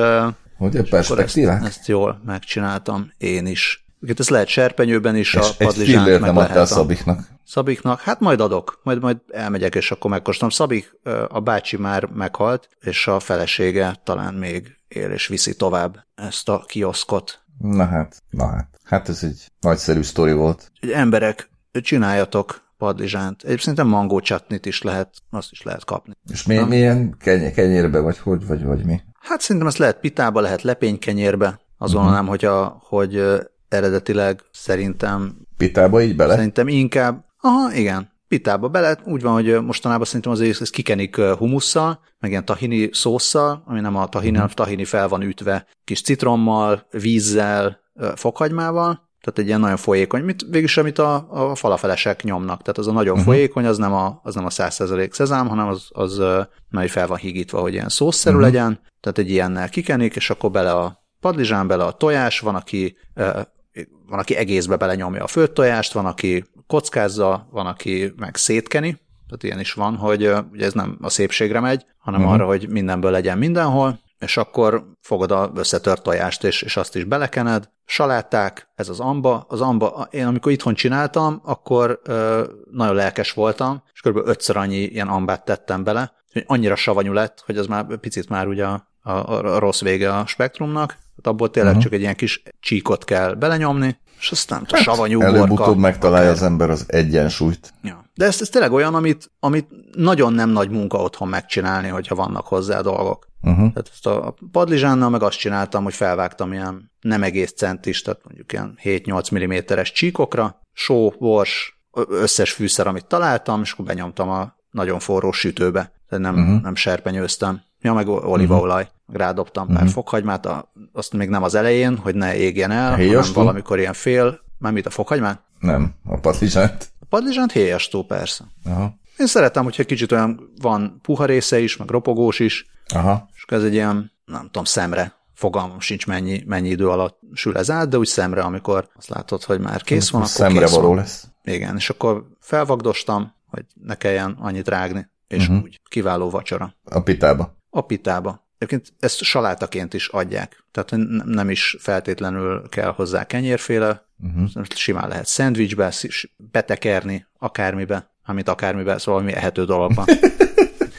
Hogy a perspektívák? Ezt, ezt jól megcsináltam én is. Ugye ezt lehet serpenyőben is, és a padlizsánt meg nem lehet a Szabiknak. Szabiknak, hát majd adok, majd, majd elmegyek, és akkor megkóstolom. Szabik, a bácsi már meghalt, és a felesége talán még él, és viszi tovább ezt a kioszkot. Na hát, na hát. Hát ez egy nagyszerű sztori volt. Egy emberek, csináljatok padlizsánt. Egyébként szerintem mangó csatnit is lehet, azt is lehet kapni. És mi, milyen keny- kenyérbe, vagy hogy, vagy, vagy mi? Hát szerintem ezt lehet pitába, lehet lepénykenyérbe. Azon uh-huh. nem, hogy, a, hogy eredetileg szerintem... Pitába így bele? Szerintem inkább, aha, igen, pitába bele. Úgy van, hogy mostanában szerintem azért ezt kikenik humusszal, meg ilyen tahini szószal, ami nem a tahini, uh-huh. tahini fel van ütve, kis citrommal, vízzel, fokhagymával, tehát egy ilyen nagyon folyékony, mit, végülis amit a, a falafelesek nyomnak, tehát az a nagyon uh-huh. folyékony, az nem a, az nem a 100% szezám, hanem az, az már fel van higítva, hogy ilyen szószerű uh-huh. legyen, tehát egy ilyennel kikenik, és akkor bele a padlizsán, bele a tojás, van, aki van, aki egészbe belenyomja a főtt tojást, van, aki kockázza, van, aki meg szétkeni, tehát ilyen is van, hogy ugye ez nem a szépségre megy, hanem uh-huh. arra, hogy mindenből legyen mindenhol, és akkor fogod a összetört tojást, és, és azt is belekened. Saláták, ez az amba. Az amba, én amikor itthon csináltam, akkor ö, nagyon lelkes voltam, és kb. ötször annyi ilyen ambát tettem bele, hogy annyira savanyú lett, hogy az már picit már ugye a, a, a rossz vége a spektrumnak, tehát abból tényleg uh-huh. csak egy ilyen kis csíkot kell belenyomni, és aztán a hát, savanyú Előbb-utóbb megtalálja az ember az egyensúlyt. Ja. De ez, ez tényleg olyan, amit, amit nagyon nem nagy munka otthon megcsinálni, hogyha vannak hozzá dolgok. Uh-huh. Tehát ezt a padlizsánnal meg azt csináltam, hogy felvágtam ilyen nem egész centis, tehát mondjuk ilyen 7-8 mm-es csíkokra, só, bors, összes fűszer, amit találtam, és akkor benyomtam a nagyon forró sütőbe, tehát nem, uh-huh. nem serpenyőztem. Ja, meg olívaolaj, uh-huh. rádobtam pár uh-huh. fokhagymát, a, azt még nem az elején, hogy ne égjen el, Héjastó? hanem valamikor ilyen fél, már mit a fokhagymát? Nem, a padlizsánt. A padlizsánt héjastó, persze. Aha. Én szeretem, hogyha kicsit olyan van puha része is, meg ropogós is, Aha. És ez egy ilyen, nem tudom, szemre fogalmam sincs mennyi, mennyi idő alatt sül ez át, de úgy szemre, amikor azt látod, hogy már kész van, akkor Szemre kész való van. lesz. Igen, és akkor felvagdostam, hogy ne kelljen annyit rágni, és uh-huh. úgy kiváló vacsora. A pitába. A pitába. Egyébként ezt salátaként is adják, tehát nem is feltétlenül kell hozzá kenyérféle, Uh-huh. simán lehet szendvicsbe, sz- betekerni, akármibe, amit akármibe, szóval mi ehető dologban.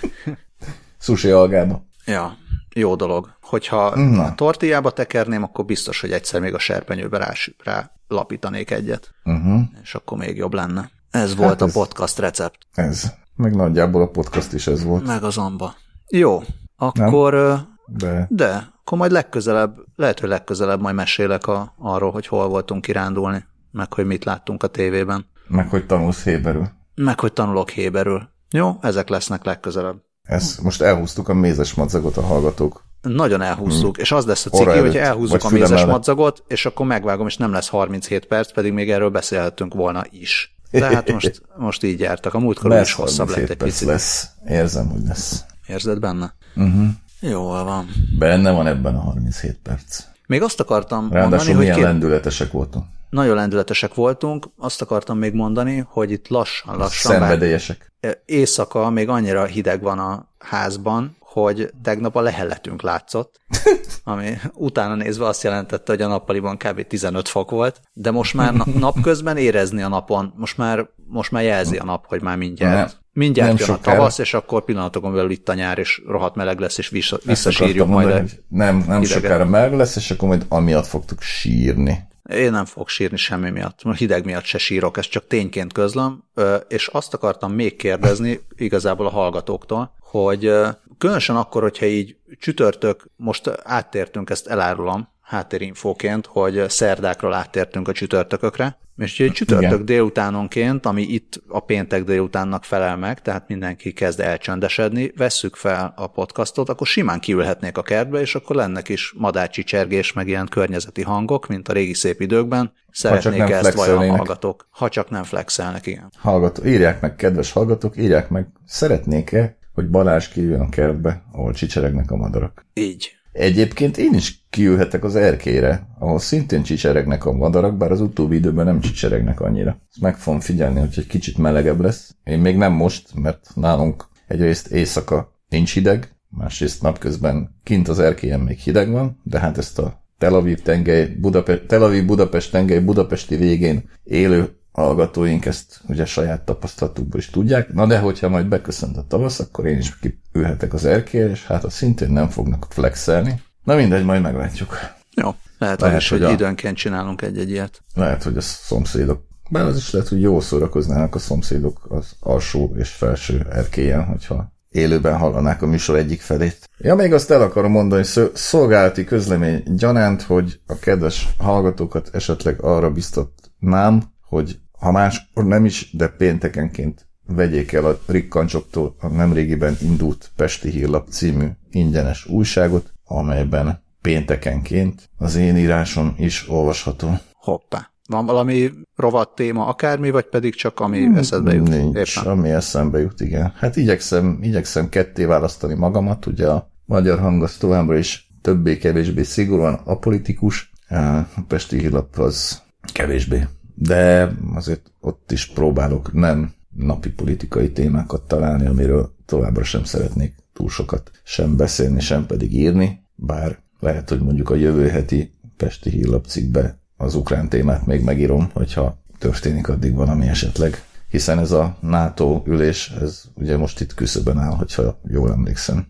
Sushi algába. Ja, jó dolog. Hogyha Na. a tortillába tekerném, akkor biztos, hogy egyszer még a serpenyőbe rá, rá lapítanék egyet, Uh-huh. és akkor még jobb lenne. Ez hát volt ez- a podcast recept. Ez. Meg nagyjából a podcast is ez volt. Meg az amba. Jó, akkor, ö, De de, akkor majd legközelebb, lehet, hogy legközelebb majd mesélek a, arról, hogy hol voltunk kirándulni, meg hogy mit láttunk a tévében, meg hogy tanulsz héberül. meg hogy tanulok héberül. Jó, ezek lesznek legközelebb. Ez, most elhúztuk a mézes madzagot a hallgatók. Nagyon elhúzzuk, és az lesz a Orra ciki, hogyha elhúzzuk a mézes mellett. madzagot, és akkor megvágom, és nem lesz 37 perc, pedig még erről beszélhetünk volna is. Tehát most, most így jártak. A múltkor is Lesz hosszabb lett 37 egy picit. lesz. Érzem, hogy lesz. Érzed benne? Uh-huh. Jól van. Benne van ebben a 37 perc. Még azt akartam mondani, Ráadásul hogy milyen két, lendületesek voltunk. Nagyon lendületesek voltunk, azt akartam még mondani, hogy itt lassan, lassan, bár Szenvedélyesek. éjszaka még annyira hideg van a házban, hogy tegnap a lehelletünk látszott, ami utána nézve azt jelentette, hogy a nappaliban kb. 15 fok volt, de most már na- napközben érezni a napon, most már, most már jelzi a nap, hogy már mindjárt, mindjárt Nem jön a tavasz, és akkor pillanatokon belül itt a nyár, és rohadt meleg lesz, és visszasírjuk majd. mondani, Nem, nem hideget. sokára meleg lesz, és akkor majd amiatt fogtuk sírni. Én nem fogok sírni semmi miatt. Hideg miatt se sírok, ezt csak tényként közlöm. És azt akartam még kérdezni igazából a hallgatóktól, hogy különösen akkor, hogyha így csütörtök, most áttértünk, ezt elárulom háttérinfóként, hogy szerdákról áttértünk a csütörtökökre, és csütörtök Igen. délutánonként, ami itt a péntek délutánnak felel meg, tehát mindenki kezd elcsöndesedni, vesszük fel a podcastot, akkor simán kiülhetnék a kertbe, és akkor lennek is madárcsicsergés, meg ilyen környezeti hangok, mint a régi szép időkben. Szeretnék nem ezt vajon hallgatók? Ha csak nem flexelnek, igen. Hallgató, írják meg, kedves hallgatók, írják meg, szeretnék-e, hogy Balázs kijön a kertbe, ahol csicseregnek a madarak. Így. Egyébként én is kiülhetek az erkére, ahol szintén csicseregnek a madarak, bár az utóbbi időben nem csicseregnek annyira. Ezt meg fogom figyelni, hogy egy kicsit melegebb lesz. Én még nem most, mert nálunk egyrészt éjszaka nincs hideg, másrészt napközben kint az erkélyen még hideg van, de hát ezt a Tel Aviv tengely, Budapest, Tel Budapest tengely budapesti végén élő hallgatóink ezt ugye saját tapasztalatukból is tudják. Na de hogyha majd beköszönt a tavasz, akkor én is kiülhetek az erkélyre, és hát azt szintén nem fognak flexelni. Na mindegy, majd meglátjuk. Jó. Lehet, Lehet, is, hogy, hogy a- időnként csinálunk egy-egy ilyet. Lehet, hogy a szomszédok, bár az is lehet, hogy jól szórakoznának a szomszédok az alsó és felső erkélyen, hogyha élőben hallanák a műsor egyik felét. Ja, még azt el akarom mondani, szolgálati közlemény gyanánt, hogy a kedves hallgatókat esetleg arra biztatnám, hogy ha máskor nem is, de péntekenként vegyék el a Rikkancsoktól a nemrégiben indult Pesti Hírlap című ingyenes újságot, amelyben péntekenként az én írásom is olvasható. Hoppá. Van valami rovat téma akármi, vagy pedig csak ami eszedbe jut? Hmm, Nincs, Éppen. ami eszembe jut, igen. Hát igyekszem, igyekszem ketté választani magamat, ugye a magyar hang az továbbra is többé-kevésbé szigorúan apolitikus, a Pesti Hírlap az kevésbé. De azért ott is próbálok nem napi politikai témákat találni, amiről továbbra sem szeretnék túl sokat sem beszélni, sem pedig írni, bár lehet, hogy mondjuk a jövő heti Pesti Hírlap cikkbe az ukrán témát még megírom, hogyha történik addig valami esetleg. Hiszen ez a NATO ülés, ez ugye most itt küszöbön áll, hogyha jól emlékszem.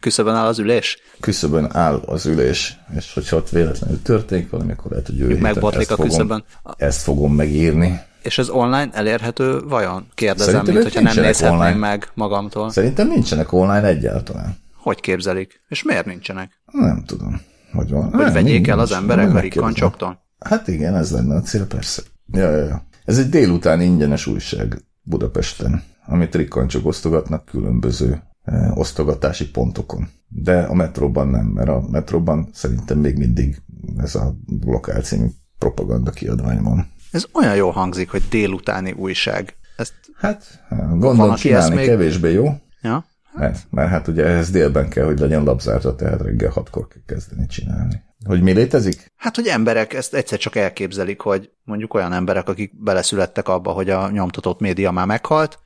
Küszöbön áll az ülés? Küszöbön áll az ülés, és hogyha ott véletlenül történik valami, akkor lehet, hogy jövő megbotlik a fogom, küszöbön. Ezt fogom megírni. És ez online elérhető vajon? Kérdezem, Szerintem mint hogyha nem nézhetném online. meg magamtól. Szerintem nincsenek online egyáltalán. Hogy képzelik? És miért nincsenek? Nem tudom, hogy van. Hogy Nem, vegyék nincs, el az emberek a rikkancsoktól? Hát igen, ez lenne a cél, persze. Ja, ja, ja. Ez egy délután ingyenes újság Budapesten, amit rikkancsok osztogatnak különböző eh, osztogatási pontokon. De a metróban nem, mert a metróban szerintem még mindig ez a lokál című propaganda kiadvány van. Ez olyan jól hangzik, hogy délutáni újság. Ezt, Hát, gondolom csinálni még- kevésbé jó. ja? Mert, mert hát ugye ehhez délben kell, hogy legyen labzárta, tehát reggel hatkor kell kezdeni csinálni. Hogy mi létezik? Hát, hogy emberek ezt egyszer csak elképzelik, hogy mondjuk olyan emberek, akik beleszülettek abba, hogy a nyomtatott média már meghalt,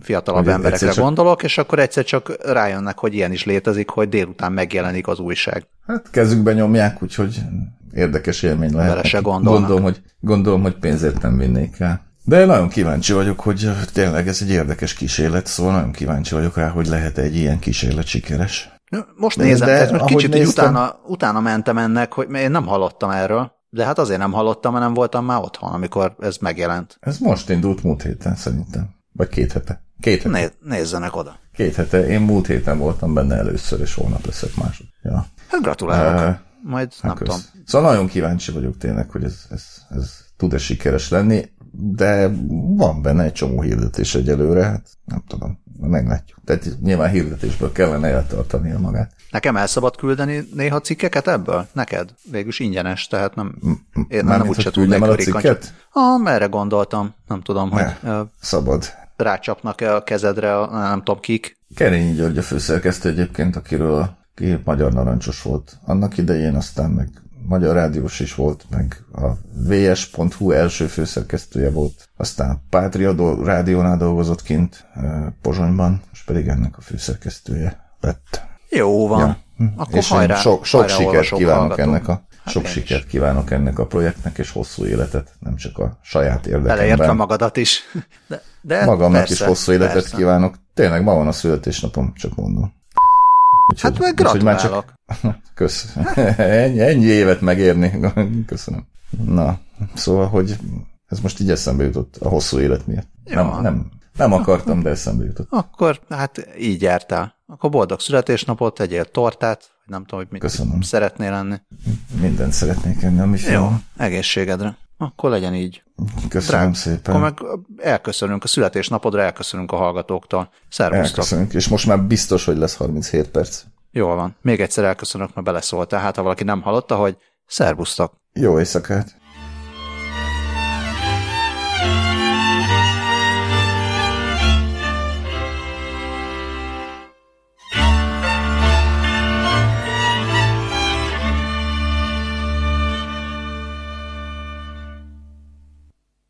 fiatalabb hogy emberekre csak... gondolok, és akkor egyszer csak rájönnek, hogy ilyen is létezik, hogy délután megjelenik az újság. Hát kezükbe nyomják, úgyhogy érdekes élmény lehet. Bele se gondolnak. Gondolom, hogy, gondolom, hogy pénzért nem vinnék el. De nagyon kíváncsi vagyok, hogy tényleg ez egy érdekes kísérlet, szóval nagyon kíváncsi vagyok rá, hogy lehet egy ilyen kísérlet sikeres. Most nézem, de, tehát most kicsit néztem... utána, utána mentem ennek, hogy én nem hallottam erről, de hát azért nem hallottam, mert nem voltam már otthon, amikor ez megjelent. Ez most indult múlt héten szerintem. Vagy két hete. Két hete. Né- nézzenek oda. Két hete. Én múlt héten voltam benne először, és holnap leszek másod. Ja. Hát gratulálok. Uh, Majd hát nem kösz. tudom. Szóval nagyon kíváncsi vagyok tényleg, hogy ez, ez, ez tud-e sikeres lenni de van benne egy csomó hirdetés egyelőre, hát nem tudom, meglátjuk. Tehát nyilván hirdetésből kellene eltartania magát. Nekem el szabad küldeni néha cikkeket ebből? Neked? Végülis ingyenes, tehát nem, én nem, úgyse tudnék a cikket? Ah, merre gondoltam, nem tudom, hogy... Szabad. Rácsapnak-e a kezedre, a, nem tudom kik. Kerényi György a főszerkesztő egyébként, akiről ki magyar narancsos volt annak idején, aztán meg Magyar Rádiós is volt, meg a vs.hu első főszerkesztője volt, aztán Pátria Rádiónál dolgozott kint Pozsonyban, és pedig ennek a főszerkesztője lett. Jó van. Ja. Hm. Akkor és hajrá, sok, sok hajrá sikert kívánok hallgatom. ennek a hát sok sikert is. kívánok ennek a projektnek, és hosszú életet, nem csak a saját érdekemben. Beleértve magadat is. De, de Magamnak persze, is hosszú életet persze. kívánok. Tényleg ma van a születésnapom, csak mondom. Hát meg gratulálok. Csak... Kösz. ennyi, ennyi évet megérni. Köszönöm. Na, szóval, hogy ez most így eszembe jutott a hosszú élet miatt. Nem, nem, nem akartam, de eszembe jutott. Akkor hát így jártál. Akkor boldog születésnapot, tegyél tortát, nem tudom, hogy mit Köszönöm. szeretnél lenni. Mindent szeretnék enni, ami. Jó, egészségedre. Akkor legyen így. Köszönöm Drág, szépen. Akkor meg elköszönünk a születésnapodra, elköszönünk a hallgatóktól. Szervusztok. Elköszönünk, és most már biztos, hogy lesz 37 perc. Jól van. Még egyszer elköszönök, mert beleszóltál. Hát, ha valaki nem hallotta, hogy szervusztok. Jó éjszakát.